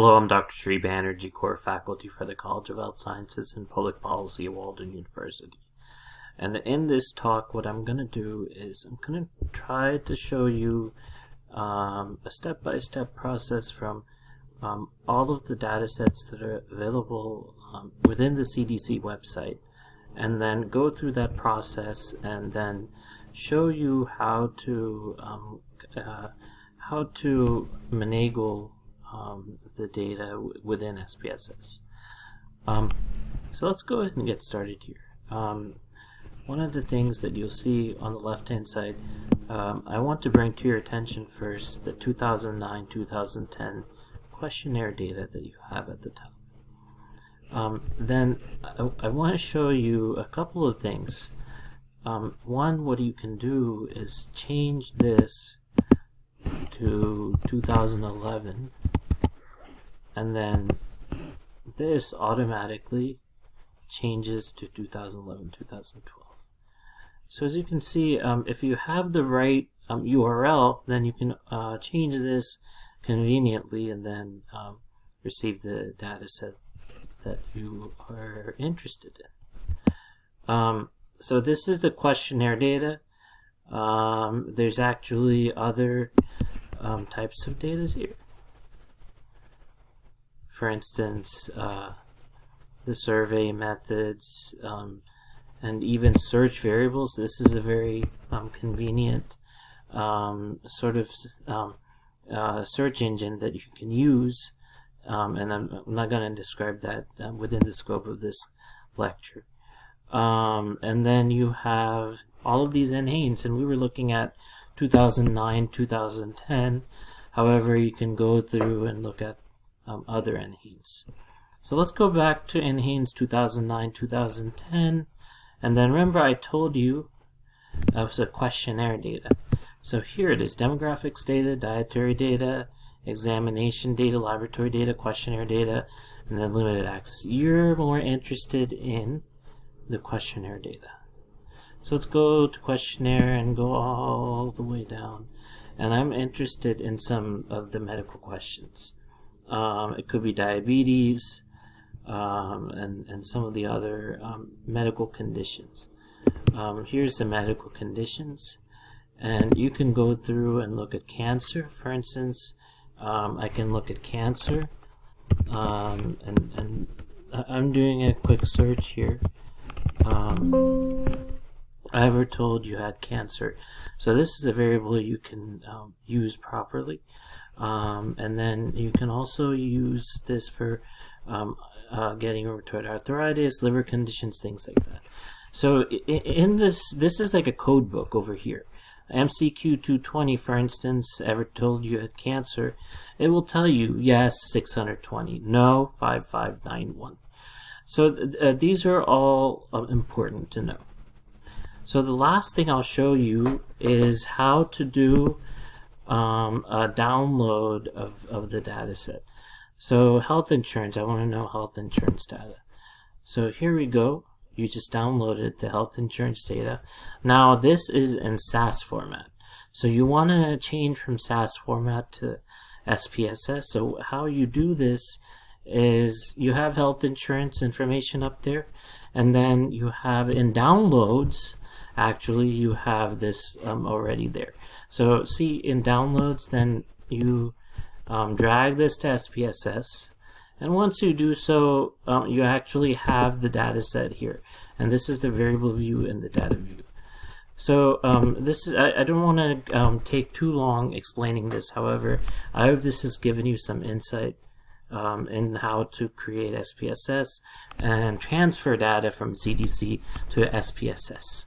Hello, I'm Dr. Sri Banerjee, core faculty for the College of Health Sciences and Public Policy at Walden University. And in this talk, what I'm going to do is I'm going to try to show you um, a step-by-step process from um, all of the data sets that are available um, within the CDC website and then go through that process and then show you how to um, uh, how to finagle um, the data within SPSS. Um, so let's go ahead and get started here. Um, one of the things that you'll see on the left hand side, um, I want to bring to your attention first the 2009-2010 questionnaire data that you have at the top. Um, then I, I want to show you a couple of things. Um, one, what you can do is change this to 2011 and then this automatically changes to 2011 2012 so as you can see um, if you have the right um, URL then you can uh, change this conveniently and then um, receive the data set that you are interested in. Um, so this is the questionnaire data. Um, there's actually other um, types of data here. For instance, uh, the survey methods um, and even search variables. This is a very um, convenient um, sort of um, uh, search engine that you can use. Um, and I'm, not going to describe that uh, within the scope of this lecture. and then you have all of these NHANES, and we were looking at 2009, 2010. However, you can go through and look at um, other NHANES. So let's go back to NHANES 2009, 2010. And then remember I told you that was a questionnaire data. So here it is, demographics data, dietary data, examination data, laboratory data, questionnaire data, and then limited access. You're more interested in the questionnaire data. So let's go to questionnaire and go all the way down. And I'm interested in some of the medical questions. Um, it could be diabetes um, and, and some of the other um, medical conditions. Um, here's the medical conditions. And you can go through and look at cancer, for instance. Um, I can look at cancer. And, and I'm doing a quick search here. Um, I ever told you had cancer. So this is a variable you can um, use properly. Um, and then you can also use this for um, uh, getting rheumatoid arthritis, liver conditions, things like that. So in this, this is like a code book over here. MCQ 220, for instance, ever told you had cancer, it will tell you yes, 620, no, 5591. So uh, these are all uh, important to know. So the last thing I'll show you is how to do um, a download of, of the data set. So health insurance, I want to know health insurance data. So here we go. You just downloaded the health insurance data. Now this is in SAS format. So you want to change from SAS format to SPSS. So how you do this is you have health insurance information up there and then you have in downloads actually you have this um, already there. So see in downloads, then you um, drag this to SPSS. And once you do so, um, you actually have the data set here. And this is the variable view and the data view. So um, this is, I, I don't want to um, take too long explaining this. However, I hope this has given you some insight um, in how to create SPSS and transfer data from CDC to SPSS.